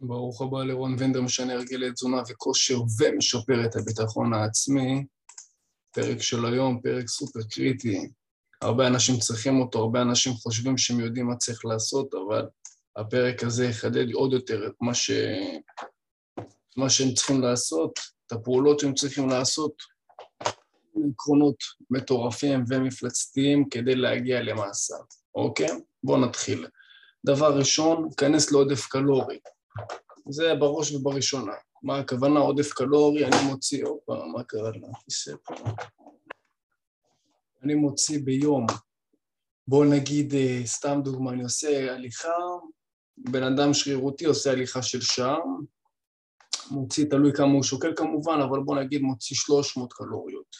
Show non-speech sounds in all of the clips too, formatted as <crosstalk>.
ברוך הבא לרון וינדר, משנה הרגלי תזונה וכושר ומשפר את הביטחון העצמי. פרק של היום, פרק סופר קריטי. הרבה אנשים צריכים אותו, הרבה אנשים חושבים שהם יודעים מה צריך לעשות, אבל הפרק הזה יחדד עוד יותר את מה, ש... מה שהם צריכים לעשות, את הפעולות שהם צריכים לעשות, עקרונות מטורפים ומפלצתיים כדי להגיע למעשה, אוקיי? בואו נתחיל. דבר ראשון, כנס לעודף קלורי. זה בראש ובראשונה. מה הכוונה עודף קלורי? אני מוציא, הופה, מה קרה לכיסא פה? אני מוציא ביום, בואו נגיד, אה, סתם דוגמה, אני עושה הליכה, בן אדם שרירותי עושה הליכה של שעה, מוציא, תלוי כמה הוא שוקל כמובן, אבל בואו נגיד מוציא 300 קלוריות,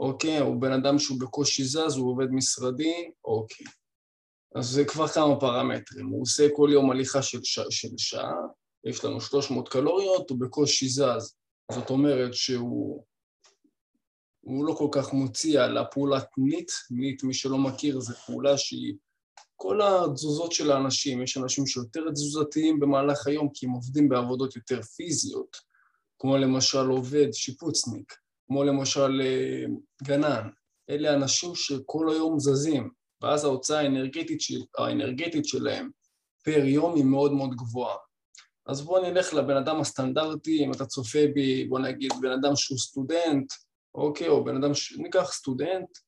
אוקיי? או בן אדם שהוא בקושי זז, הוא עובד משרדי, אוקיי. אז זה כבר כמה פרמטרים, הוא עושה כל יום הליכה של, ש... של שעה, יש לנו 300 קלוריות, הוא בקושי זז, זאת אומרת שהוא הוא לא כל כך מוציא על הפעולת נית, נית מי שלא מכיר זו פעולה שהיא כל התזוזות של האנשים, יש אנשים שיותר תזוזתיים במהלך היום כי הם עובדים בעבודות יותר פיזיות, כמו למשל עובד שיפוצניק, כמו למשל אה, גנן, אלה אנשים שכל היום זזים, ואז ההוצאה האנרגטית, של, האנרגטית שלהם פר יום היא מאוד מאוד גבוהה. אז בואו נלך לבן אדם הסטנדרטי, אם אתה צופה בי, בוא נגיד בן אדם שהוא סטודנט, אוקיי, או בן אדם, ש... ניקח סטודנט,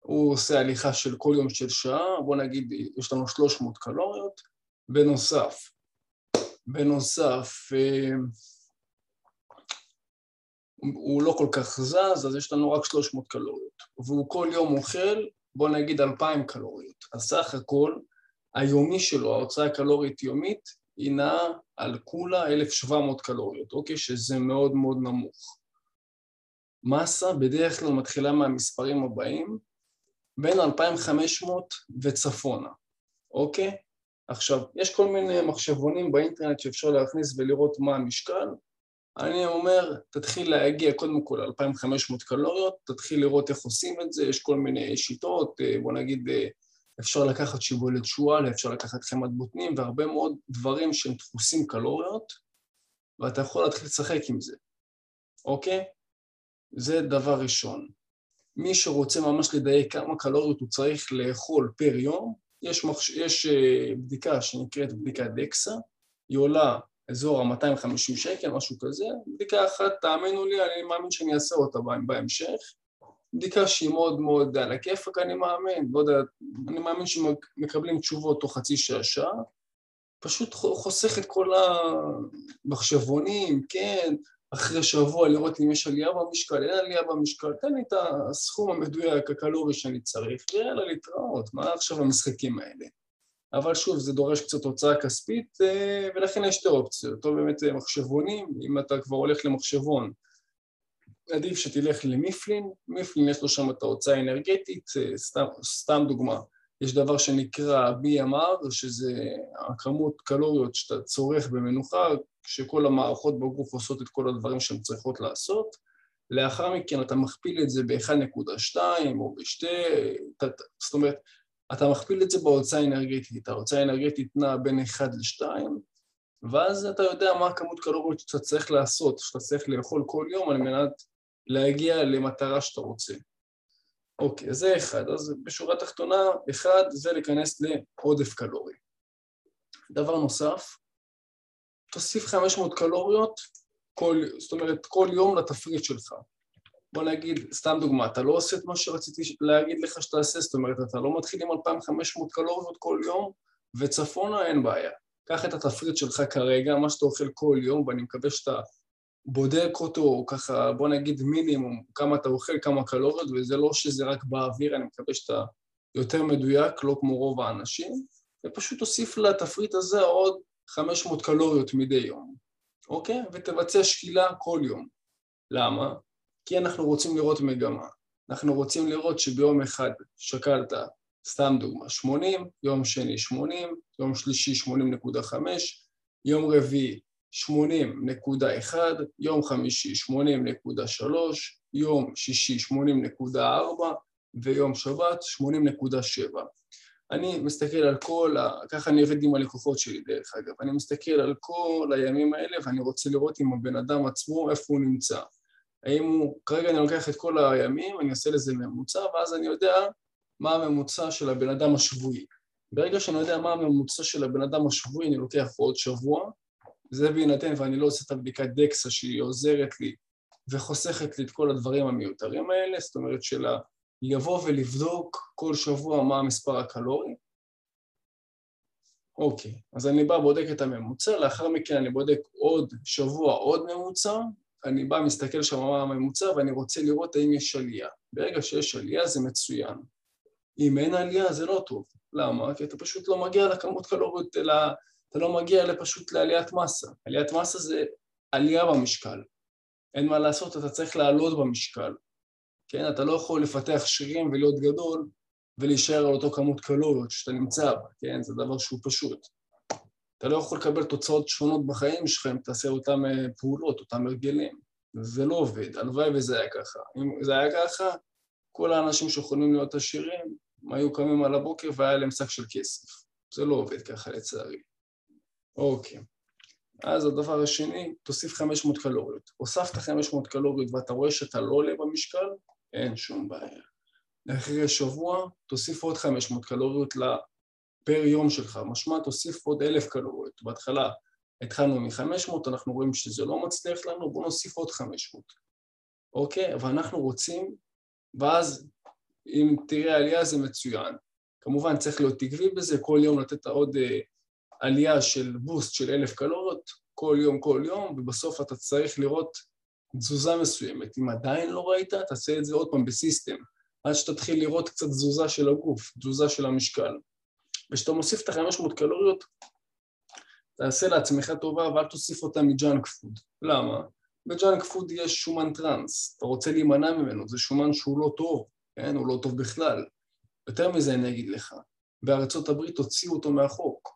הוא עושה הליכה של כל יום של שעה, בוא נגיד יש לנו 300 קלוריות, בנוסף, בנוסף, אה, הוא לא כל כך זז, אז יש לנו רק 300 קלוריות, והוא כל יום אוכל, בוא נגיד 2,000 קלוריות. אז סך הכל, היומי שלו, ההוצאה הקלורית יומית, היא נעה על כולה 1,700 קלוריות, אוקיי? שזה מאוד מאוד נמוך. מסה בדרך כלל מתחילה מהמספרים הבאים, בין 2,500 וצפונה, אוקיי? עכשיו, יש כל מיני מחשבונים באינטרנט שאפשר להכניס ולראות מה המשקל. אני אומר, תתחיל להגיע קודם כל ל-2,500 קלוריות, תתחיל לראות איך עושים את זה, יש כל מיני שיטות, אה, בוא נגיד אה, אפשר לקחת שיבולת שועל, אפשר לקחת חמת בוטנים והרבה מאוד דברים שהם דחוסים קלוריות, ואתה יכול להתחיל לשחק עם זה, אוקיי? זה דבר ראשון. מי שרוצה ממש לדייק כמה קלוריות הוא צריך לאכול פר יום, יש, מחש... יש אה, בדיקה שנקראת בדיקת דקסה, היא עולה אזור ה-250 שקל, משהו כזה, בדיקה אחת, תאמינו לי, אני מאמין שאני אעשה אותה בהמשך, בדיקה שהיא מאוד מאוד על הכיפאק אני מאמין, לא יודע, אני מאמין שמקבלים תשובות תוך חצי שעה, שעה, פשוט חוסך את כל המחשבונים, כן, אחרי שבוע לראות אם יש עלייה במשקל, אין עלייה במשקל, תן לי את הסכום המדויק, הקלורי שאני צריך, ויאללה להתראות, מה עכשיו המשחקים האלה? אבל שוב, זה דורש קצת הוצאה כספית, אה, ולכן יש שתי אופציות, או באמת מחשבונים, אם אתה כבר הולך למחשבון עדיף שתלך למיפלין, מיפלין יש לו שם את ההוצאה האנרגטית, אה, סתם, סתם דוגמה, יש דבר שנקרא BMR, שזה הכמות קלוריות שאתה צורך במנוחה, שכל המערכות בגוף עושות את כל הדברים שהן צריכות לעשות, לאחר מכן אתה מכפיל את זה ב-1.2 או ב-2, זאת אומרת, אתה מכפיל את זה בהוצאה האנרגטית, ההוצאה האנרגטית נעה בין 1 ל-2, ואז אתה יודע מה הכמות קלוריות שאתה צריך לעשות, שאתה צריך לאכול כל יום על מנת להגיע למטרה שאתה רוצה. אוקיי, זה אחד. אז בשורה התחתונה, אחד זה להיכנס לעודף קלורי. דבר נוסף, תוסיף 500 קלוריות, כל, זאת אומרת כל יום לתפריט שלך. בוא נגיד, סתם דוגמה, אתה לא עושה את מה שרציתי להגיד לך שתעשה, זאת אומרת, אתה לא מתחיל עם 2,500 קלוריות כל יום, וצפונה אין בעיה. קח את התפריט שלך כרגע, מה שאתה אוכל כל יום, ואני מקווה שאתה בודק אותו ככה, בוא נגיד מינימום, כמה אתה אוכל, כמה קלוריות, וזה לא שזה רק באוויר, אני מקווה שאתה יותר מדויק, לא כמו רוב האנשים, ופשוט תוסיף לתפריט הזה עוד 500 קלוריות מדי יום, אוקיי? ותבצע שקילה כל יום. למה? כי אנחנו רוצים לראות מגמה. אנחנו רוצים לראות שביום אחד שקלת, סתם דוגמה, 80, יום שני 80, יום שלישי 80.5, יום רביעי 80.1, יום חמישי 80.3, יום שישי 80.4 ויום שבת 80.7. אני מסתכל על כל ה... ככה אני עובד עם הלקוחות שלי דרך אגב, אני מסתכל על כל הימים האלה ואני רוצה לראות אם הבן אדם עצמו, איפה הוא נמצא. האם הוא... כרגע אני לוקח את כל הימים, אני עושה לזה ממוצע, ואז אני יודע מה הממוצע של הבן אדם השבועי. ברגע שאני יודע מה הממוצע של הבן אדם השבועי, אני לוקח עוד שבוע, זה בהינתן ואני לא עושה את הבדיקת דקסה שהיא עוזרת לי וחוסכת לי את כל הדברים המיותרים האלה, זאת אומרת של לבוא ולבדוק כל שבוע מה המספר הקלורי. אוקיי, אז אני בא, בודק את הממוצע, לאחר מכן אני בודק עוד שבוע עוד ממוצע, אני בא, מסתכל שם מה הממוצע ואני רוצה לראות האם יש עלייה. ברגע שיש עלייה זה מצוין. אם אין עלייה זה לא טוב. למה? כי אתה פשוט לא מגיע לכמות קלוריות, אלא אתה לא מגיע פשוט לעליית מסה. עליית מסה זה עלייה במשקל. אין מה לעשות, אתה צריך לעלות במשקל. כן? אתה לא יכול לפתח שרירים ולהיות גדול ולהישאר על אותו כמות קלוריות שאתה נמצא בה, כן? זה דבר שהוא פשוט. אתה לא יכול לקבל תוצאות שונות בחיים שלך אם תעשה אותן אה, פעולות, אותם הרגלים. זה לא עובד, הלוואי וזה היה ככה. אם זה היה ככה, כל האנשים שיכולים להיות עשירים, היו קמים על הבוקר והיה להם שק של כסף. זה לא עובד ככה לצערי. אוקיי. אז הדבר השני, תוסיף 500 קלוריות. הוספת 500 קלוריות ואתה רואה שאתה לא עולה במשקל, אין שום בעיה. אחרי שבוע תוסיף עוד 500 קלוריות פר יום שלך, משמע תוסיף עוד 1,000 קלוריות. בהתחלה התחלנו מ-500, אנחנו רואים שזה לא מצליח לנו, בואו נוסיף עוד 500, אוקיי? אבל אנחנו רוצים, ואז אם תראה עלייה זה מצוין. כמובן צריך להיות עקבי בזה, כל יום לתת עוד אה, עלייה של boost של 1,000 קלוריות, כל יום, כל יום, ובסוף אתה צריך לראות תזוזה מסוימת. אם עדיין לא ראית, תעשה את זה עוד פעם ב system, עד שתתחיל לראות קצת תזוזה של הגוף, תזוזה של המשקל. וכשאתה מוסיף את ה-500 קלוריות, תעשה לעצמך טובה ואל תוסיף אותה מג'אנק פוד. למה? בג'אנק פוד יש שומן טראנס, אתה רוצה להימנע ממנו, זה שומן שהוא לא טוב, כן? הוא לא טוב בכלל. יותר מזה אני אגיד לך, בארצות הברית הוציאו אותו מהחוק.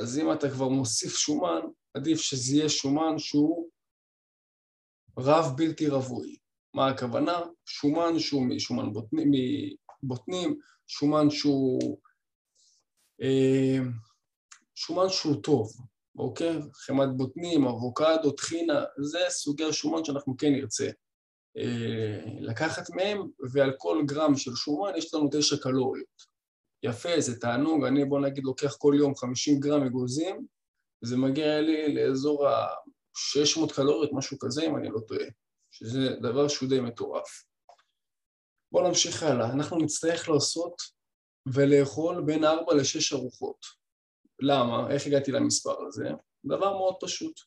אז אם אתה כבר מוסיף שומן, עדיף שזה יהיה שומן שהוא רב בלתי רווי. מה הכוונה? שומן שהוא משומן בוטנים, מבוטנים, שומן שהוא... אה, שומן שהוא טוב, אוקיי? חמת בוטנים, אבוקדו, טחינה, זה סוגי השומן שאנחנו כן נרצה אה, לקחת מהם, ועל כל גרם של שומן יש לנו תשע קלוריות. יפה, זה תענוג, אני בוא נגיד לוקח כל יום 50 גרם אגוזים, זה מגיע לי לאזור ה-600 קלוריות, משהו כזה, אם אני לא טועה, שזה דבר שהוא די מטורף. בואו נמשיך הלאה. אנחנו נצטרך לעשות ולאכול בין 4 ל-6 ארוחות. למה? איך הגעתי למספר הזה? דבר מאוד פשוט.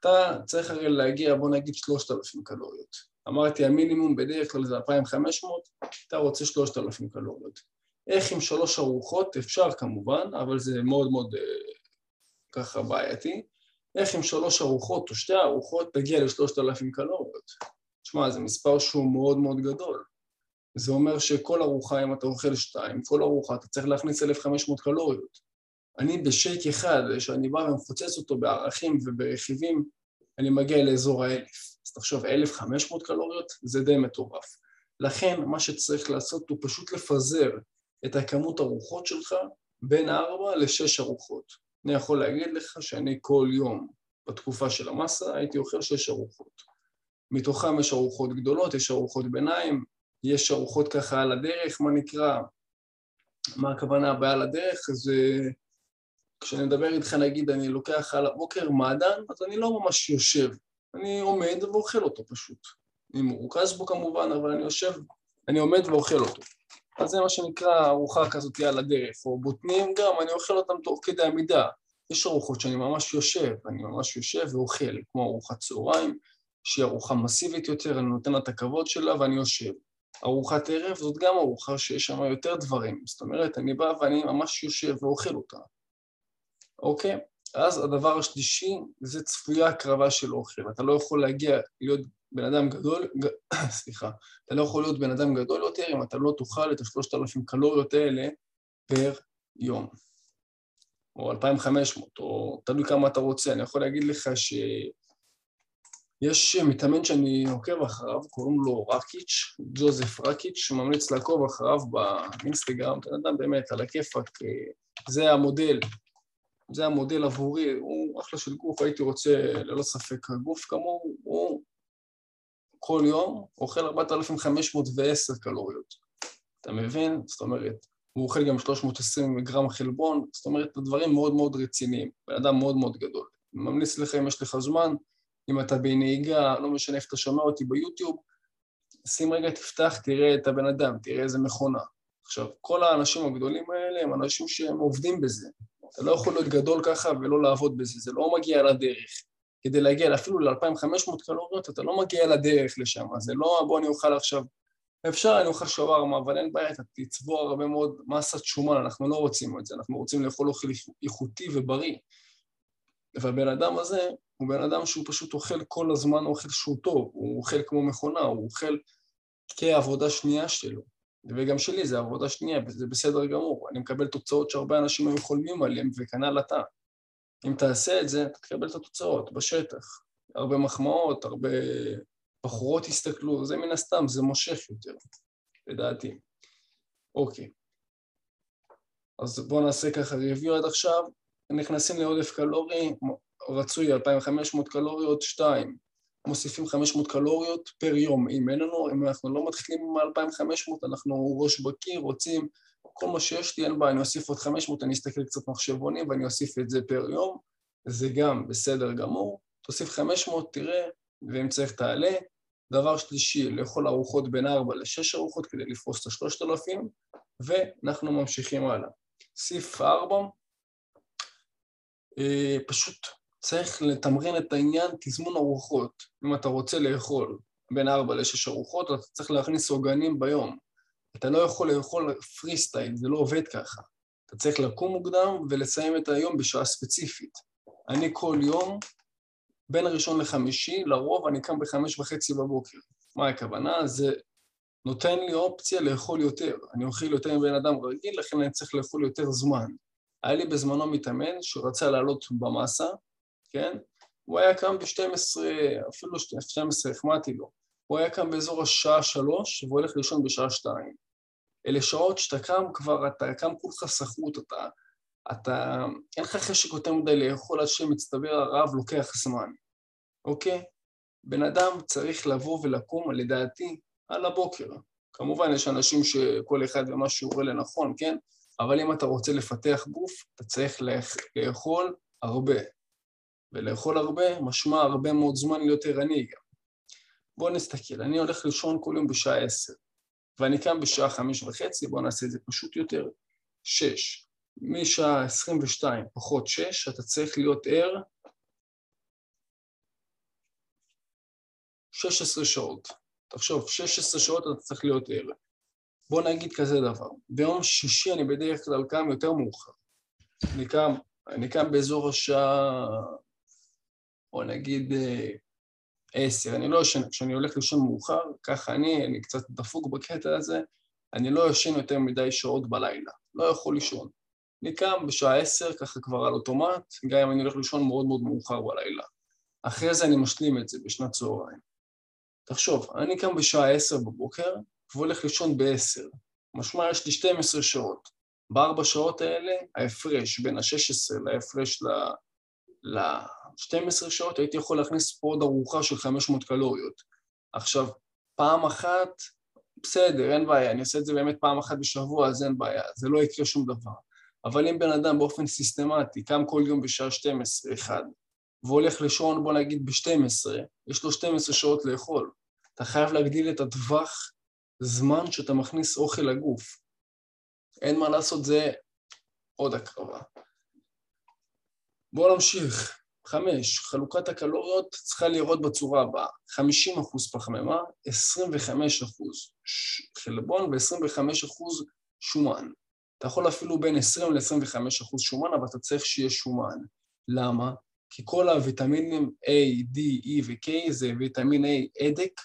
אתה צריך הרי להגיע, בוא נגיד 3,000 קלוריות. אמרתי, המינימום בדרך כלל זה 2,500, אתה רוצה 3,000 קלוריות. איך עם שלוש ארוחות? אפשר כמובן, אבל זה מאוד מאוד uh, ככה בעייתי. איך עם שלוש ארוחות או שתי ארוחות תגיע לשלושת אלפים קלוריות? תשמע, זה מספר שהוא מאוד מאוד גדול. זה אומר שכל ארוחה, אם אתה אוכל שתיים, כל ארוחה אתה צריך להכניס 1,500 קלוריות. אני בשייק אחד, שאני בא ומפוצץ אותו בערכים וברכיבים, אני מגיע לאזור האלף. אז תחשוב, 1,500 קלוריות זה די מטורף. לכן, מה שצריך לעשות הוא פשוט לפזר את הכמות ארוחות שלך בין ארבע לשש ארוחות. אני יכול להגיד לך שאני כל יום בתקופה של המסה הייתי אוכל שש ארוחות. מתוכם יש ארוחות גדולות, יש ארוחות ביניים, יש ארוחות ככה על הדרך, מה נקרא, מה הכוונה בעל הדרך? זה כשאני מדבר איתך, נגיד, אני לוקח על הבוקר מעדן, אז אני לא ממש יושב, אני עומד ואוכל אותו פשוט. אני מרוכז בו כמובן, אבל אני יושב, אני עומד ואוכל אותו. אז זה מה שנקרא ארוחה כזאת על הדרך, או בוטנים גם, אני אוכל אותם תוך כדי עמידה. יש ארוחות שאני ממש יושב, אני ממש יושב ואוכל, כמו ארוחת צהריים, שהיא ארוחה מסיבית יותר, אני נותן לה את הכבוד שלה ואני יושב. ארוחת ערב זאת גם ארוחה שיש שם יותר דברים, זאת אומרת, אני בא ואני ממש יושב ואוכל אותה. אוקיי? אז הדבר השלישי זה צפויה הקרבה של אוכל. אתה לא יכול להגיע, להיות בן אדם גדול, <clears throat> סליחה, אתה לא יכול להיות בן אדם גדול יותר אם אתה לא תאכל את השלושת אלפים קלוריות האלה פר יום, או 2,500, או תלוי כמה אתה רוצה. אני יכול להגיד לך ש... יש מתאמן שאני עוקב אחריו, קוראים לו רקיץ', ג'וזף רקיץ', שממליץ לעקוב אחריו באינסטגרם, בן אדם באמת על הכיפאק, זה המודל, זה המודל עבורי, הוא אחלה של גוף, הייתי רוצה ללא ספק גוף כמוהו, הוא כל יום אוכל 4,510 קלוריות. אתה מבין? זאת אומרת, הוא אוכל גם 320 גרם חלבון, זאת אומרת, דברים מאוד מאוד רציניים, בן אדם מאוד מאוד גדול. ממליץ לך, אם יש לך זמן, אם אתה בנהיגה, לא משנה איפה אתה שומע אותי ביוטיוב, שים רגע, תפתח, תראה את הבן אדם, תראה איזה מכונה. עכשיו, כל האנשים הגדולים האלה הם אנשים שהם עובדים בזה. אתה לא יכול להיות גדול ככה ולא לעבוד בזה, זה לא מגיע לדרך. כדי להגיע אפילו ל-2500 קלוריות, אתה לא מגיע לדרך לשם, זה לא בוא אני אוכל עכשיו, אפשר אני אוכל שווארמה, אבל אין בעיה, אתה תצבור הרבה מאוד מסת שומן, אנחנו לא רוצים את זה, אנחנו רוצים לאכול אוכל איכותי ובריא. והבן אדם הזה הוא בן אדם שהוא פשוט אוכל כל הזמן אוכל שהוא טוב, הוא אוכל כמו מכונה, הוא אוכל כעבודה שנייה שלו. וגם שלי זה עבודה שנייה, וזה בסדר גמור. אני מקבל תוצאות שהרבה אנשים היו חולמים עליהן, וכנ"ל אתה. אם תעשה את זה, אתה תקבל את התוצאות בשטח. הרבה מחמאות, הרבה בחורות יסתכלו, זה מן הסתם, זה מושך יותר, לדעתי. אוקיי. אז בואו נעשה ככה ריוויו עד עכשיו. נכנסים לעודף קלורי, רצוי 2,500 קלוריות, שתיים, מוסיפים 500 קלוריות פר יום. אם אין לנו, אם אנחנו לא מתחילים עם 2,500, אנחנו ראש בקיר, רוצים כל מה שיש לי, אין בעיה, אני אוסיף עוד 500, אני אסתכל קצת מחשבונים ואני אוסיף את זה פר יום, זה גם בסדר גמור. תוסיף 500, תראה, ואם צריך תעלה. דבר שלישי, לאכול ארוחות בין 4 ל-6 ארוחות כדי לפרוס את ה-3,000, ואנחנו ממשיכים הלאה. סיף 4, אה, פשוט צריך לתמרן את העניין תזמון ארוחות. אם אתה רוצה לאכול בין 4 ל-6 ארוחות, אתה צריך להכניס עוגנים ביום. אתה לא יכול לאכול פרי סטייל, זה לא עובד ככה. אתה צריך לקום מוקדם ולסיים את היום בשעה ספציפית. אני כל יום, בין ראשון לחמישי, לרוב אני קם בחמש וחצי בבוקר. מה הכוונה? זה נותן לי אופציה לאכול יותר. אני אוכל יותר מבן אדם רגיל, לכן אני צריך לאכול יותר זמן. היה לי בזמנו מתאמן שרצה לעלות במאסה, כן? הוא היה קם ב-12, אפילו 12, החמאתי לו. הוא היה קם באזור השעה שלוש והולך לישון בשעה שתיים. אלה שעות שאתה קם כבר, אתה קם כולך סחוט, אתה, אתה, אין לך חשק יותר מדי לאכול עד שמצטבר הרעב, לוקח זמן, אוקיי? בן אדם צריך לבוא ולקום, לדעתי, על הבוקר. כמובן, יש אנשים שכל אחד ומה שהוא רואה לנכון, כן? אבל אם אתה רוצה לפתח גוף, אתה צריך לאכול הרבה. ולאכול הרבה משמע הרבה מאוד זמן להיות ערני גם. בואו נסתכל, אני הולך לישון כל יום בשעה עשר, ואני קם בשעה חמש וחצי, בואו נעשה את זה פשוט יותר, שש. משעה עשרים ושתיים פחות שש, אתה צריך להיות ער שש עשרה שעות. תחשוב, שש עשרה שעות אתה צריך להיות ער. בוא נגיד כזה דבר, ביום שישי אני בדרך כלל קם יותר מאוחר. אני קם, אני קם באזור השעה, בוא נגיד אה, עשר, אני לא ישן, כשאני הולך לישון מאוחר, ככה אני, אני קצת דפוק בקטע הזה, אני לא ישן יותר מדי שעות בלילה, לא יכול לישון. אני קם בשעה עשר, ככה כבר על אוטומט, גם אם אני הולך לישון מאוד מאוד מאוחר בלילה. אחרי זה אני משלים את זה בשנת צהריים. תחשוב, אני קם בשעה עשר בבוקר, והולך לישון בעשר. משמע יש לי 12 שעות. בארבע שעות האלה, ההפרש בין ה-16 להפרש ל-12 שעות, הייתי יכול להכניס פה עוד ארוחה של 500 קלוריות. עכשיו, פעם אחת, בסדר, אין בעיה, אני אעשה את זה באמת פעם אחת בשבוע, אז אין בעיה, זה לא יקרה שום דבר. אבל אם בן אדם באופן סיסטמטי קם כל יום בשעה 12, אחד, והולך לישון, בוא נגיד ב-12, יש לו 12 שעות לאכול. אתה חייב להגדיל את הטווח זמן שאתה מכניס אוכל לגוף. אין מה לעשות, זה עוד הקרבה. בואו נמשיך. חמש, חלוקת הקלוריות צריכה לראות בצורה הבאה, 50 אחוז פחמימה, 25 אחוז חלבון ו-25 אחוז שומן. אתה יכול אפילו בין 20 ל-25 אחוז שומן, אבל אתה צריך שיהיה שומן. למה? כי כל הוויטמינים A, D, E ו-K זה ויטמין A הדק,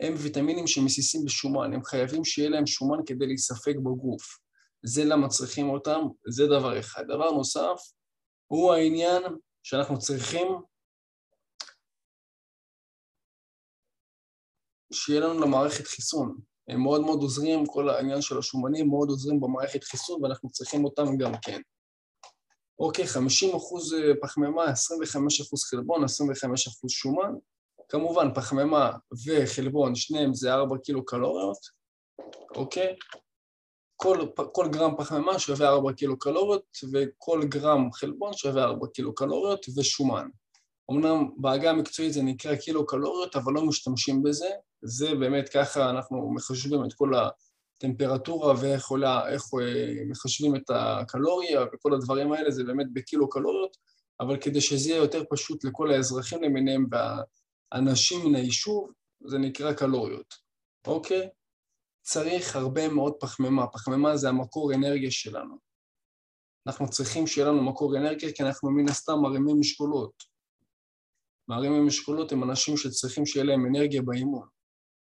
הם ויטמינים שמסיסים בשומן, הם חייבים שיהיה להם שומן כדי להיספק בגוף. זה למה צריכים אותם, זה דבר אחד. דבר נוסף, הוא העניין שאנחנו צריכים שיהיה לנו למערכת חיסון. הם מאוד מאוד עוזרים, כל העניין של השומנים מאוד עוזרים במערכת חיסון ואנחנו צריכים אותם גם כן. אוקיי, 50 אחוז אה, פחמימה, 25 אחוז חלבון, 25 אחוז שומן. כמובן, פחמימה וחלבון, שניהם זה 4 קילו קלוריות, אוקיי? כל, כל גרם פחמימה שווה 4 קילו קלוריות וכל גרם חלבון שווה 4 קילו קלוריות ושומן. אמנם בעגה המקצועית זה נקרא קילו קלוריות, אבל לא משתמשים בזה. זה באמת ככה אנחנו מחשבים את כל הטמפרטורה ואיך עולה, איך אה, מחשבים את הקלוריה וכל הדברים האלה, זה באמת בקילו קלוריות, אבל כדי שזה יהיה יותר פשוט לכל האזרחים למיניהם והאנשים מן היישוב, זה נקרא קלוריות, אוקיי? צריך הרבה מאוד פחמימה. פחמימה זה המקור אנרגיה שלנו. אנחנו צריכים שיהיה לנו מקור אנרגיה כי אנחנו מן הסתם מרימים משקולות. מערימים משקולות הם אנשים שצריכים שיהיה להם אנרגיה באימון.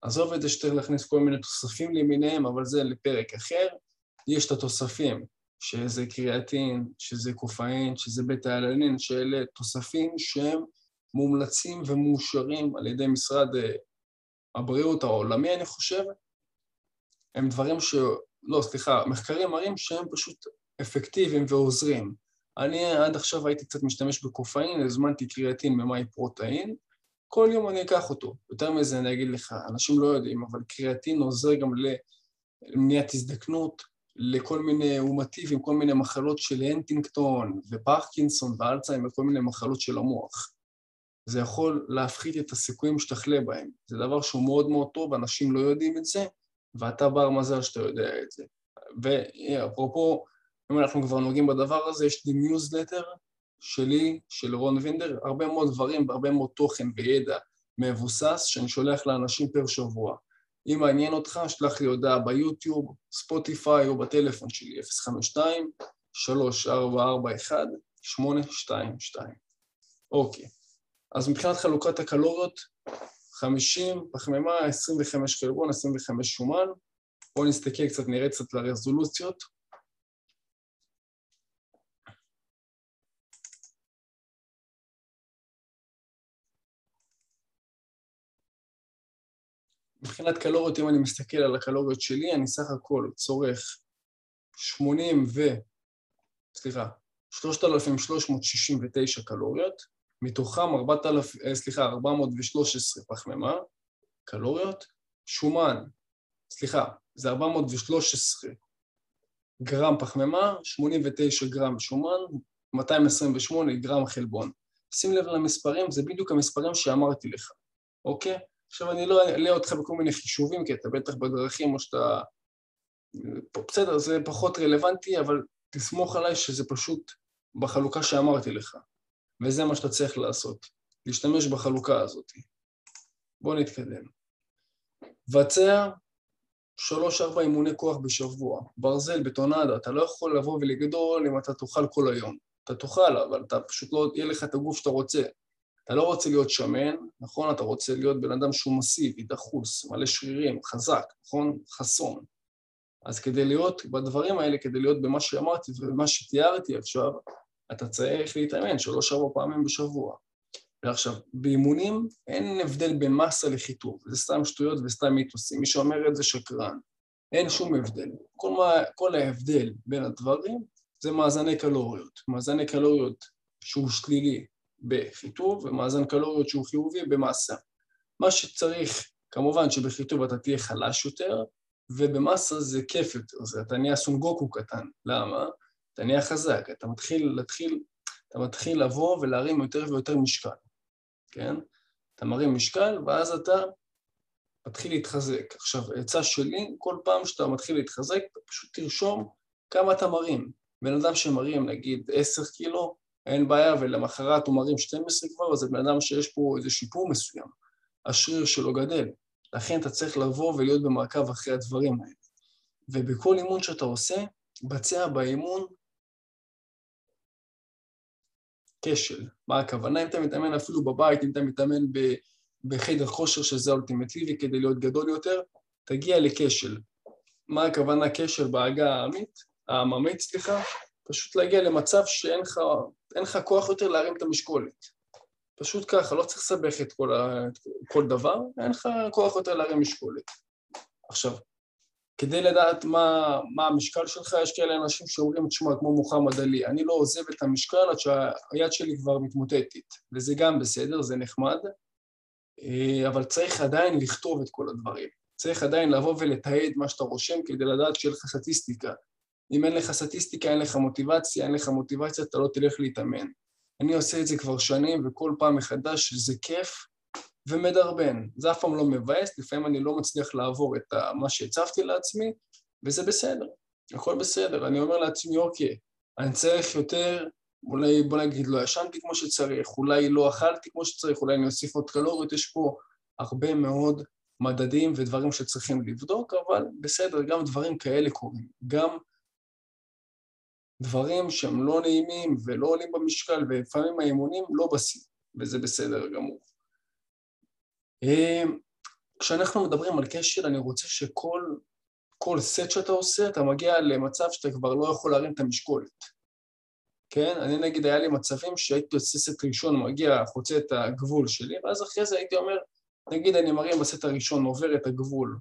עזוב את זה שצריך להכניס כל מיני תוספים למיניהם, אבל זה לפרק אחר. יש את התוספים, שזה קריאטין, שזה קופאין, שזה בטא-אלנין, שאלה תוספים שהם מומלצים ומאושרים על ידי משרד אה, הבריאות העולמי, אני חושב. הם דברים ש... לא, סליחה, מחקרים מראים שהם פשוט אפקטיביים ועוזרים. אני עד עכשיו הייתי קצת משתמש בקופאין, הזמנתי קריאטין ממאי פרוטאין, כל יום אני אקח אותו. יותר מזה אני אגיד לך, אנשים לא יודעים, אבל קריאטין עוזר גם למניעת הזדקנות, לכל מיני אומטיבים, כל מיני מחלות של הנטינגטון ופרקינסון ואלצהיים וכל מיני מחלות של המוח. זה יכול להפחית את הסיכויים שתחלה בהם. זה דבר שהוא מאוד מאוד טוב, אנשים לא יודעים את זה, ואתה בר מזל שאתה יודע את זה. ואפרופו אם אנחנו כבר נוגעים בדבר הזה, יש לי ניוזלטר שלי, של רון וינדר, הרבה מאוד דברים והרבה מאוד תוכן וידע מבוסס שאני שולח לאנשים פר שבוע. אם מעניין אותך, שלח לי הודעה ביוטיוב, ספוטיפיי או בטלפון שלי, 052-3441-822. אוקיי, אז מבחינת חלוקת הקלוריות, 50 פחמימה, 25 חלבון, 25 שומן. בואו נסתכל קצת, נראה קצת לרזולוציות. מבחינת קלוריות, אם אני מסתכל על הקלוריות שלי, אני סך הכל צורך 80 ו... סליחה, 3,369 קלוריות, מתוכם 4,000, אה, סליחה, 413 פחמימה, קלוריות, שומן, סליחה, זה 413 גרם פחמימה, 89 גרם שומן, 228 גרם חלבון. שים לב למספרים, זה בדיוק המספרים שאמרתי לך, אוקיי? עכשיו אני לא אעלה אותך בכל מיני חישובים, כי אתה בטח בדרכים או שאתה... בסדר, זה פחות רלוונטי, אבל תסמוך עליי שזה פשוט בחלוקה שאמרתי לך, וזה מה שאתה צריך לעשות, להשתמש בחלוקה הזאת. בוא נתקדם. בצע שלוש-ארבע אימוני כוח בשבוע, ברזל, בטונדה, אתה לא יכול לבוא ולגדול אם אתה תאכל כל היום. אתה תאכל, אבל אתה פשוט לא יהיה לך את הגוף שאתה רוצה. אתה לא רוצה להיות שמן, נכון? אתה רוצה להיות בן אדם שהוא מסיבי, דחוס, מלא שרירים, חזק, נכון? חסון. אז כדי להיות בדברים האלה, כדי להיות במה שאמרתי ובמה שתיארתי עכשיו, אתה צריך להתאמן שלוש-ארבע פעמים בשבוע. ועכשיו, באימונים אין הבדל בין מסה לחיטוב, זה סתם שטויות וסתם מיתוסים. מי שאומר את זה שקרן. אין שום הבדל. כל, מה, כל ההבדל בין הדברים זה מאזני קלוריות. מאזני קלוריות שהוא שלילי בחיטוב ומאזן קלוריות שהוא חיובי במסה. מה שצריך, כמובן שבחיטוב אתה תהיה חלש יותר, ובמסה זה כיף יותר, זה אתה נהיה סונגוקו קטן. למה? אתה נהיה חזק, אתה מתחיל, להתחיל, אתה מתחיל לבוא ולהרים יותר ויותר משקל, כן? אתה מרים משקל ואז אתה מתחיל להתחזק. עכשיו, עצה שלי, כל פעם שאתה מתחיל להתחזק, פשוט תרשום כמה אתה מרים. בן אדם שמרים נגיד 10 קילו, אין בעיה, ולמחרת הוא מרים 12 כבר, אז זה בן אדם שיש פה איזה שיפור מסוים. השריר שלו גדל. לכן אתה צריך לבוא ולהיות במעקב אחרי הדברים האלה. ובכל אימון שאתה עושה, בצע באימון כשל. מה הכוונה? אם אתה מתאמן אפילו בבית, אם אתה מתאמן בחדר כושר שזה אולטימטיבי כדי להיות גדול יותר, תגיע לכשל. מה הכוונה כשל בעגה העמית? העממית, סליחה? פשוט להגיע למצב שאין לך לך כוח יותר להרים את המשקולת. פשוט ככה, לא צריך לסבך את כל, ה... כל דבר, אין לך כוח יותר להרים משקולת. עכשיו, כדי לדעת מה, מה המשקל שלך, יש כאלה אנשים שאומרים, תשמע, כמו מוחמד עלי, אני לא עוזב את המשקל עד שהיד שלי כבר מתמוטטת, וזה גם בסדר, זה נחמד, אה, אבל צריך עדיין לכתוב את כל הדברים. צריך עדיין לבוא ולתעד מה שאתה רושם כדי לדעת שיהיה לך סטטיסטיקה. אם אין לך סטטיסטיקה, אין לך מוטיבציה, אין לך מוטיבציה, אתה לא תלך להתאמן. אני עושה את זה כבר שנים, וכל פעם מחדש זה כיף ומדרבן. זה אף פעם לא מבאס, לפעמים אני לא מצליח לעבור את מה שהצבתי לעצמי, וזה בסדר, הכל בסדר. אני אומר לעצמי, אוקיי, אני צריך יותר, אולי בוא נגיד לא ישנתי כמו שצריך, אולי לא אכלתי כמו שצריך, אולי אני אוסיף עוד קלוריות, יש פה הרבה מאוד מדדים ודברים שצריכים לבדוק, אבל בסדר, גם דברים כאלה קורים. גם דברים שהם לא נעימים ולא עולים במשקל, ולפעמים האימונים לא בשיא, וזה בסדר גמור. אמ, כשאנחנו מדברים על קשר, אני רוצה שכל כל סט שאתה עושה, אתה מגיע למצב שאתה כבר לא יכול להרים את המשקולת. כן? אני נגיד, היה לי מצבים שהייתי עושה סט ראשון, מגיע, חוצה את הגבול שלי, ואז אחרי זה הייתי אומר, נגיד אני מרים בסט הראשון, עובר את הגבול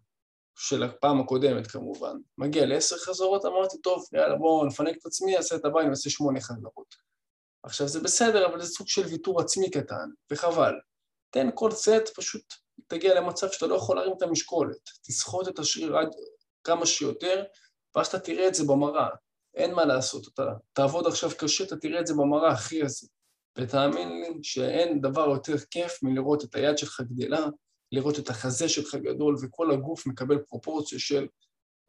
של הפעם הקודמת כמובן, מגיע לעשר חזרות, אמרתי, טוב, יאללה, בואו נפנק את עצמי, אעשה את הבא, אני אעשה שמונה חזרות. עכשיו, זה בסדר, אבל זה סוג של ויתור עצמי קטן, וחבל. תן כל סט, פשוט תגיע למצב שאתה לא יכול להרים את המשקולת. תסחוט את השריר עד כמה שיותר, ואז אתה תראה את זה במראה. אין מה לעשות, אתה תעבוד עכשיו קשה, אתה תראה את זה במראה הכי הזה. ותאמין לי שאין דבר יותר כיף מלראות את היד שלך גדלה, לראות את החזה שלך גדול, וכל הגוף מקבל פרופורציה של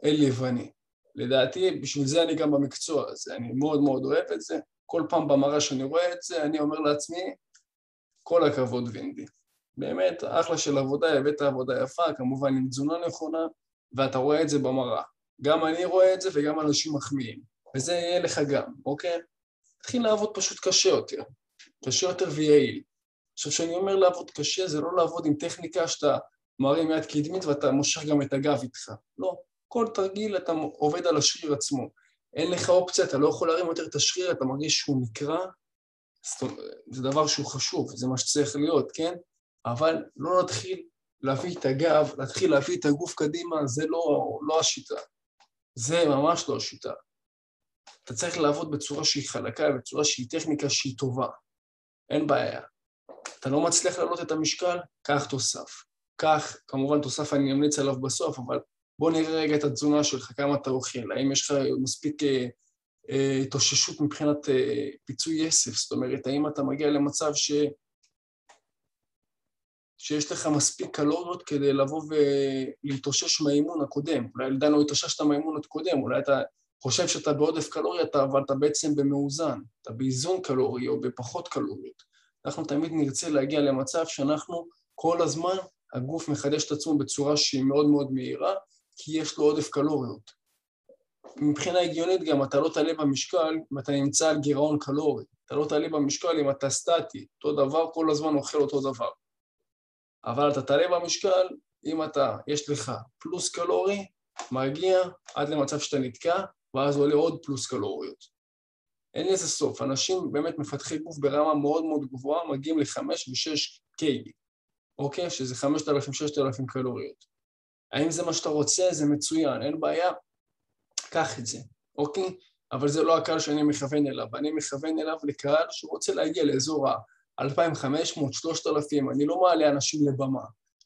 אל יווני. לדעתי, בשביל זה אני גם במקצוע הזה, אני מאוד מאוד אוהב את זה. כל פעם במראה שאני רואה את זה, אני אומר לעצמי, כל הכבוד וינדי. באמת, אחלה של עבודה, הבאת עבודה יפה, כמובן עם תזונה נכונה, ואתה רואה את זה במראה. גם אני רואה את זה וגם אנשים מחמיאים, וזה יהיה לך גם, אוקיי? תתחיל לעבוד פשוט קשה יותר, קשה יותר ויעיל. עכשיו, כשאני אומר לעבוד קשה, זה לא לעבוד עם טכניקה שאתה מרים יד קדמית ואתה מושך גם את הגב איתך. לא, כל תרגיל אתה עובד על השריר עצמו. אין לך אופציה, אתה לא יכול להרים יותר את השריר, אתה מרגיש שהוא נקרע, זה דבר שהוא חשוב, זה מה שצריך להיות, כן? אבל לא להתחיל להביא את הגב, להתחיל להביא את הגוף קדימה, זה לא, לא השיטה. זה ממש לא השיטה. אתה צריך לעבוד בצורה שהיא חלקה, בצורה שהיא טכניקה שהיא טובה. אין בעיה. אתה לא מצליח להעלות את המשקל, קח תוסף. קח, כמובן תוסף אני אמליץ עליו בסוף, אבל בוא נראה רגע את התזונה שלך, כמה אתה אוכל, האם יש לך מספיק אה, התאוששות מבחינת אה, פיצוי יסף, זאת אומרת, האם אתה מגיע למצב ש... שיש לך מספיק קלוריות כדי לבוא ולהתאושש מהאימון הקודם. אולי עדיין לא התאוששת מהאימון הקודם, אולי אתה חושב שאתה בעודף קלוריה, אבל אתה בעצם במאוזן, אתה באיזון קלורי או בפחות קלוריות. אנחנו תמיד נרצה להגיע למצב שאנחנו כל הזמן, הגוף מחדש את עצמו בצורה שהיא מאוד מאוד מהירה, כי יש לו עודף קלוריות. מבחינה הגיונית גם אתה לא תעלה במשקל אם אתה נמצא על גירעון קלורי. אתה לא תעלה במשקל אם אתה סטטי, אותו דבר, כל הזמן אוכל אותו דבר. אבל אתה תעלה במשקל אם אתה, יש לך פלוס קלורי, מגיע עד למצב שאתה נתקע, ואז עולה עוד פלוס קלוריות. אין לזה סוף, אנשים באמת מפתחי גוף ברמה מאוד מאוד גבוהה, מגיעים ל-5 ו-6 קיילי, אוקיי? שזה 5,000-6,000 קלוריות. האם זה מה שאתה רוצה? זה מצוין, אין בעיה, קח את זה, אוקיי? אבל זה לא הקהל שאני מכוון אליו, אני מכוון אליו לקהל שרוצה להגיע לאזור ה-2,500, 3,000, אני לא מעלה אנשים לבמה.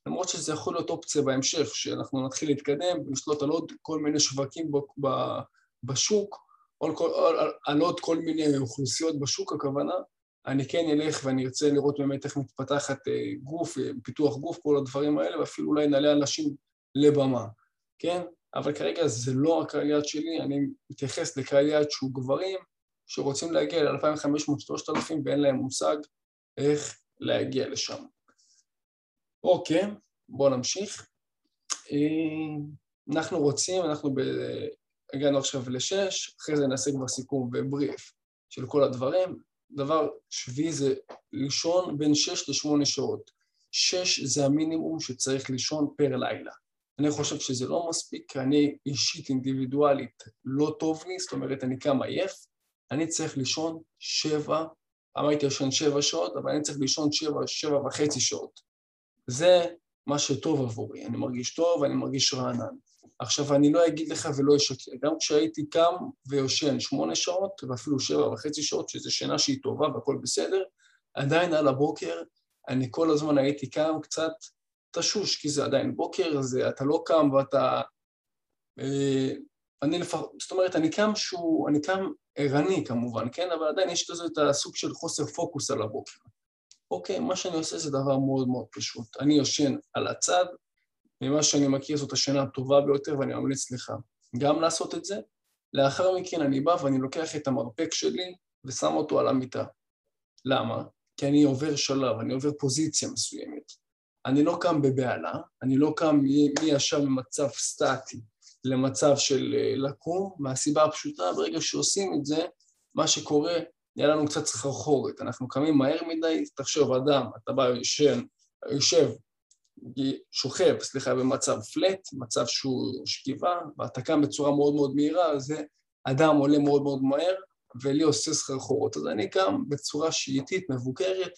למרות שזה יכול להיות אופציה בהמשך, שאנחנו נתחיל להתקדם ולשלוט על עוד כל מיני שווקים בשוק, או על עוד כל מיני אוכלוסיות בשוק, הכוונה, אני כן אלך ואני ארצה לראות באמת איך מתפתחת אה, גוף, אה, פיתוח גוף, כל הדברים האלה, ואפילו אולי נעלה אנשים לבמה, כן? אבל כרגע זה לא הקהל יעד שלי, אני מתייחס לקהל יעד שהוא גברים שרוצים להגיע ל-2,500-3,000 ואין להם מושג איך להגיע לשם. אוקיי, בואו נמשיך. אה, אנחנו רוצים, אנחנו ב... הגענו עכשיו לשש, אחרי זה נעשה כבר סיכום ובריף של כל הדברים. דבר שביעי זה לישון בין שש לשמונה שעות. שש זה המינימום שצריך לישון פר לילה. אני חושב שזה לא מספיק, כי אני אישית אינדיבידואלית לא טוב לי, זאת אומרת אני קם עייף, אני צריך לישון שבע פעם הייתי ישן שבע שעות, אבל אני צריך לישון שבע, שבע וחצי שעות. זה מה שטוב עבורי, אני מרגיש טוב, אני מרגיש רענן. עכשיו, אני לא אגיד לך ולא אשקר, גם כשהייתי קם ויושן שמונה שעות, ואפילו שבע וחצי שעות, שזו שינה שהיא טובה והכל בסדר, עדיין על הבוקר אני כל הזמן הייתי קם קצת תשוש, כי זה עדיין בוקר, זה, אתה לא קם ואתה... אה, אני לפחות, זאת אומרת, אני קם שהוא, אני קם ערני כמובן, כן? אבל עדיין יש כזה את הסוג של חוסר פוקוס על הבוקר. אוקיי, מה שאני עושה זה דבר מאוד מאוד פשוט. אני יושן על הצד, ממה שאני מכיר זאת השינה הטובה ביותר ואני ממליץ לך גם לעשות את זה. לאחר מכן אני בא ואני לוקח את המרפק שלי ושם אותו על המיטה. למה? כי אני עובר שלב, אני עובר פוזיציה מסוימת. אני לא קם בבהלה, אני לא קם מי ישר ממצב סטטי למצב של אה, לקום, מהסיבה הפשוטה, ברגע שעושים את זה, מה שקורה, נהיה לנו קצת סחרחורת, אנחנו קמים מהר מדי, תחשוב, אדם, אתה בא, ישן, יושב, שוכב, סליחה, במצב פלט, מצב שהוא שכיבה, ואתה קם בצורה מאוד מאוד מהירה, זה אדם עולה מאוד מאוד מהר, ולי עושה סחרחורות. אז אני קם בצורה שאיטית, מבוקרת,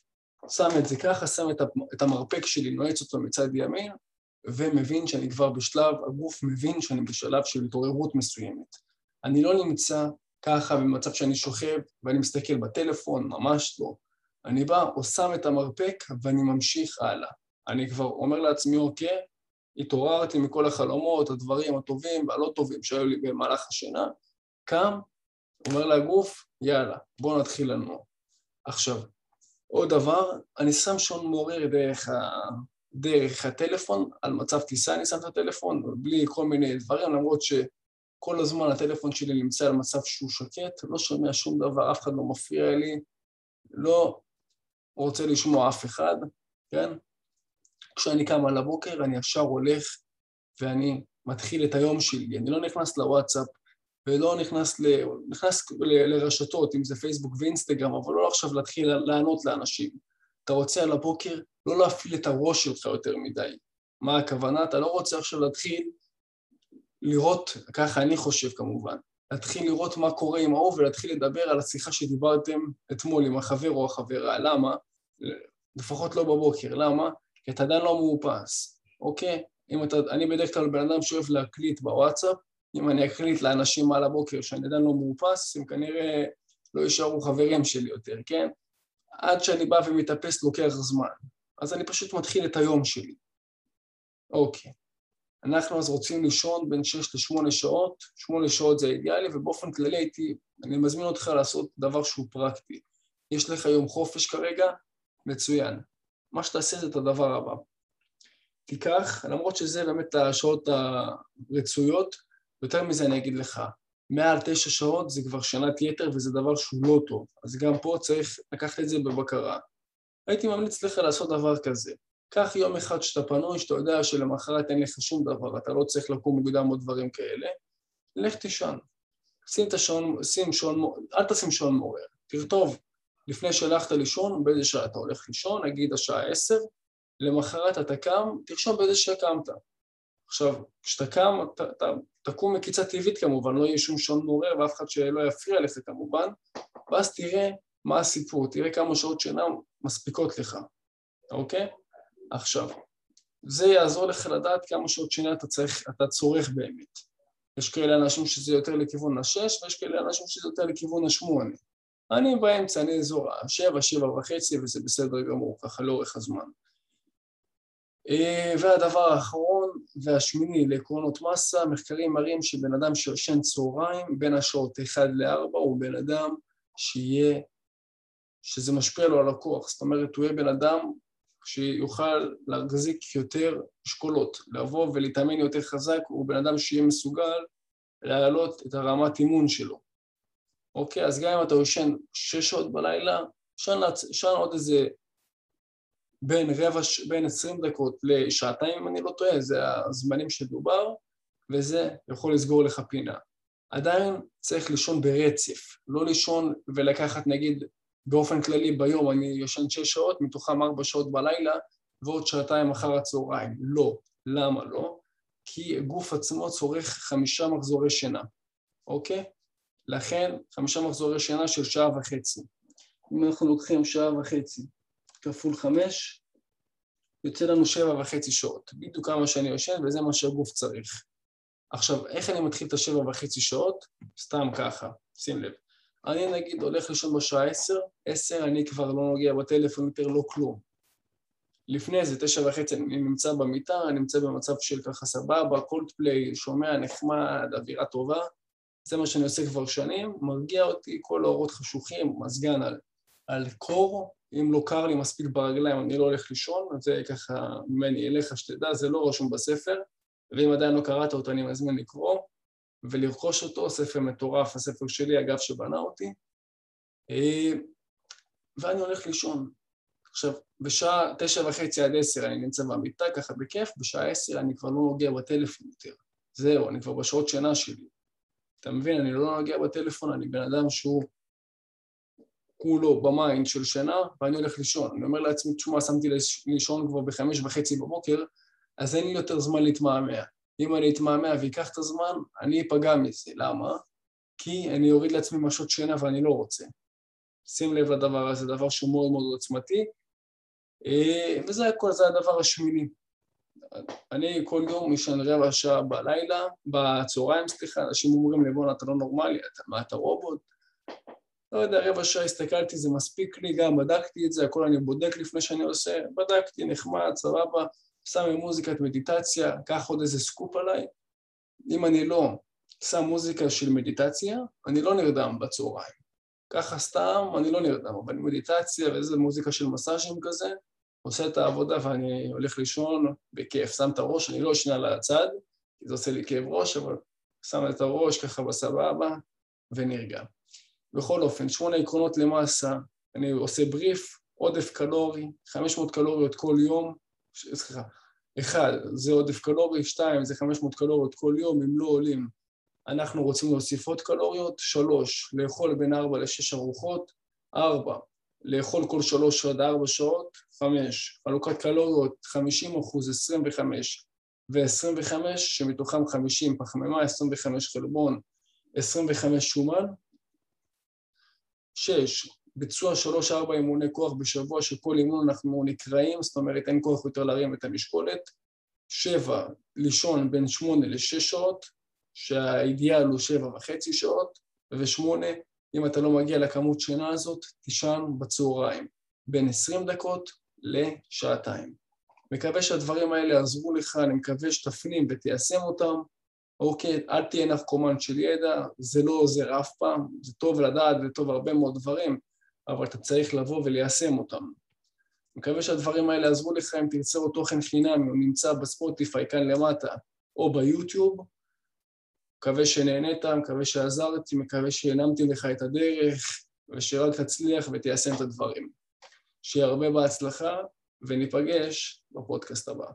שם את זה ככה, שם את המרפק שלי, נועץ אותו מצד ימין, ומבין שאני כבר בשלב, הגוף מבין שאני בשלב של התעוררות מסוימת. אני לא נמצא ככה במצב שאני שוכב ואני מסתכל בטלפון, ממש לא. אני בא או שם את המרפק ואני ממשיך הלאה. אני כבר אומר לעצמי, אוקיי, התעוררתי מכל החלומות, הדברים הטובים והלא טובים שהיו לי במהלך השינה, קם, אומר לגוף, יאללה, בואו נתחיל לנוע. עכשיו, עוד דבר, אני שם שעון מעורר דרך, ה... דרך הטלפון, על מצב טיסה אני שם את הטלפון, בלי כל מיני דברים, למרות שכל הזמן הטלפון שלי נמצא על מצב שהוא שקט, לא שומע שום דבר, אף אחד לא מפריע לי, לא רוצה לשמוע אף אחד, כן? כשאני קם על הבוקר, אני ישר הולך ואני מתחיל את היום שלי. אני לא נכנס לוואטסאפ ולא נכנס, ל... נכנס ל... לרשתות, אם זה פייסבוק ואינסטגרם, אבל לא עכשיו להתחיל לענות לאנשים. אתה רוצה על הבוקר לא להפעיל את הראש שלך יותר מדי. מה הכוונה? אתה לא רוצה עכשיו להתחיל לראות, ככה אני חושב כמובן, להתחיל לראות מה קורה עם ההוא ולהתחיל לדבר על השיחה שדיברתם אתמול עם החבר או החברה. למה? לפחות לא בבוקר. למה? כי אתה עדיין לא מאופס, אוקיי? אם אתה, אני בדרך כלל בן אדם שאוהב להקליט בוואטסאפ, אם אני אקליט לאנשים על הבוקר שאני עדיין לא מאופס, הם כנראה לא יישארו חברים שלי יותר, כן? עד שאני בא ומתאפס לוקח זמן. אז אני פשוט מתחיל את היום שלי. אוקיי. אנחנו אז רוצים לישון בין 6 ל-8 שעות, 8 שעות זה אידיאלי, ובאופן כללי הייתי, אני מזמין אותך לעשות דבר שהוא פרקטי. יש לך יום חופש כרגע? מצוין. מה שתעשה זה את הדבר הבא. תיקח, למרות שזה באמת השעות הרצויות, יותר מזה אני אגיד לך, מעל תשע שעות זה כבר שנת יתר וזה דבר שהוא לא טוב, אז גם פה צריך לקחת את זה בבקרה. הייתי ממליץ לך לעשות דבר כזה, קח יום אחד שאתה פנוי, שאתה יודע שלמחרת אין לך שום דבר, אתה לא צריך לקום מוקדם או דברים כאלה, לך תישן. שים את השעון, שים שעון, אל תשים שעון מעורר, תכתוב לפני שהלכת לישון, באיזה שעה אתה הולך לישון, נגיד השעה עשר, למחרת אתה קם, תרשום באיזה שעה קמת. עכשיו, כשאתה קם, אתה, תקום מקיצה טבעית כמובן, לא יהיה שום שעון מעורר ואף אחד שלא יפריע לך כמובן, ואז תראה מה הסיפור, תראה כמה שעות שינה מספיקות לך, אוקיי? עכשיו, זה יעזור לך לדעת כמה שעות שינה אתה צריך, אתה צורך באמת. יש כאלה אנשים שזה יותר לכיוון השש, ויש כאלה אנשים שזה יותר לכיוון השמונה. אני באמצע, אני אזור השבע, שבע וחצי, וזה בסדר גמור, ככה לאורך הזמן. אה, והדבר האחרון והשמיני לעקרונות מסה, מחקרים מראים שבן אדם שישן צהריים בין השעות 1 ל-4 הוא בן אדם שיהיה, שזה משפיע לו על הכוח, זאת אומרת הוא יהיה בן אדם שיוכל להחזיק יותר אשכולות, לבוא ולהתאמן יותר חזק, הוא בן אדם שיהיה מסוגל להעלות את הרמת אימון שלו. אוקיי, אז גם אם אתה יושן שש שעות בלילה, ישן עוד איזה בין רבע, בין עשרים דקות לשעתיים, אם אני לא טועה, זה הזמנים שדובר, וזה יכול לסגור לך פינה. עדיין צריך לישון ברצף, לא לישון ולקחת נגיד באופן כללי ביום אני יושן שש שעות, מתוכם ארבע שעות בלילה ועוד שעתיים אחר הצהריים. לא. למה לא? כי הגוף עצמו צורך חמישה מחזורי שינה, אוקיי? לכן חמישה מחזורי שינה של שעה וחצי. אם אנחנו לוקחים שעה וחצי כפול חמש, יוצא לנו שבע וחצי שעות, בדיוק כמה שאני יושן וזה מה שהגוף צריך. עכשיו, איך אני מתחיל את השבע וחצי שעות? סתם ככה, שים לב. אני נגיד הולך לישון בשעה עשר, עשר אני כבר לא נוגע בטלפון יותר, לא כלום. לפני זה, תשע וחצי, אני נמצא במיטה, אני נמצא במצב של ככה סבבה, קולד פליי, שומע, נחמד, אווירה טובה. זה מה שאני עושה כבר שנים, מרגיע אותי, כל האורות חשוכים, מזגן על, על קור, אם לא קר לי מספיק ברגליים, אני לא הולך לישון, זה ככה ממני אליך שתדע, זה לא רשום בספר, ואם עדיין לא קראת אותו, אני מזמין לקרוא ולרכוש אותו, ספר מטורף, הספר שלי, אגב, שבנה אותי. אה, ואני הולך לישון. עכשיו, בשעה תשע וחצי עד עשר אני נמצא במיטה, ככה בכיף, בשעה עשר אני כבר לא נוגע בטלפון יותר. זהו, אני כבר בשעות שינה שלי. אתה מבין? אני לא נוגע בטלפון, אני בן אדם שהוא כולו ב mind של שינה, ואני הולך לישון. אני אומר לעצמי, תשמע, שמתי לישון כבר בחמש וחצי בבוקר, אז אין לי יותר זמן להתמהמה. אם אני אתמהמה ואקח את הזמן, אני אפגע מזה. למה? כי אני אוריד לעצמי משעות שינה ואני לא רוצה. שים לב לדבר הזה, דבר שהוא מאוד מאוד עוצמתי, אה, וזה הכל, זה הדבר השמיני. אני כל יום ישן רבע שעה בלילה, בצהריים, סליחה, אנשים אומרים לי, בואנה, אתה לא נורמלי, אתה, מה, אתה רובוט? לא יודע, רבע שעה הסתכלתי, זה מספיק לי, גם בדקתי את זה, הכל אני בודק לפני שאני עושה, בדקתי, נחמד, סבבה, שם מוזיקת מדיטציה, קח עוד איזה סקופ עליי. אם אני לא שם מוזיקה של מדיטציה, אני לא נרדם בצהריים. ככה סתם, אני לא נרדם, אבל מדיטציה ואיזה מוזיקה של מסאז'ים כזה, עושה את העבודה ואני הולך לישון בכיף, שם את הראש, אני לא אשנה על הצד, כי זה עושה לי כאב ראש, אבל שם את הראש ככה בסבבה ונרגע. בכל אופן, שמונה עקרונות למאסה, אני עושה בריף, עודף קלורי, 500 קלוריות כל יום, סליחה, אחד, זה עודף קלורי, שתיים, זה 500 קלוריות כל יום, אם לא עולים, אנחנו רוצים להוסיף עוד קלוריות, שלוש, לאכול בין ארבע לשש ארוחות, ארבע, לאכול כל שלוש עד ארבע שעות, חמש, חלוקת קלוריות, חמישים אחוז, עשרים וחמש, ועשרים וחמש, שמתוכם חמישים פחמימה, עשרים וחמש חלבון, עשרים וחמש שומן, שש, ביצוע שלוש-ארבע אימוני כוח בשבוע, שכל אימון אנחנו נקראים, זאת אומרת אין כוח יותר להרים את המשקולת. שבע, לישון בין שמונה לשש שעות, שהאידיאל הוא שבע וחצי שעות, ושמונה, אם אתה לא מגיע לכמות שינה הזאת, תישן בצהריים, בין עשרים דקות לשעתיים. מקווה שהדברים האלה יעזרו לך, אני מקווה שתפנים ותיישם אותם. אוקיי, אל תהיה נרקומן של ידע, זה לא עוזר אף פעם, זה טוב לדעת וטוב הרבה מאוד דברים, אבל אתה צריך לבוא וליישם אותם. מקווה שהדברים האלה יעזרו לך אם תרצה עוד תוכן חינמי, הוא נמצא בספוטיפיי כאן למטה או ביוטיוב. מקווה שנהנית, מקווה שעזרתי, מקווה שהנמתי לך את הדרך, ושרק תצליח ותיישם את הדברים. שיהיה הרבה בהצלחה, וניפגש בפודקאסט הבא.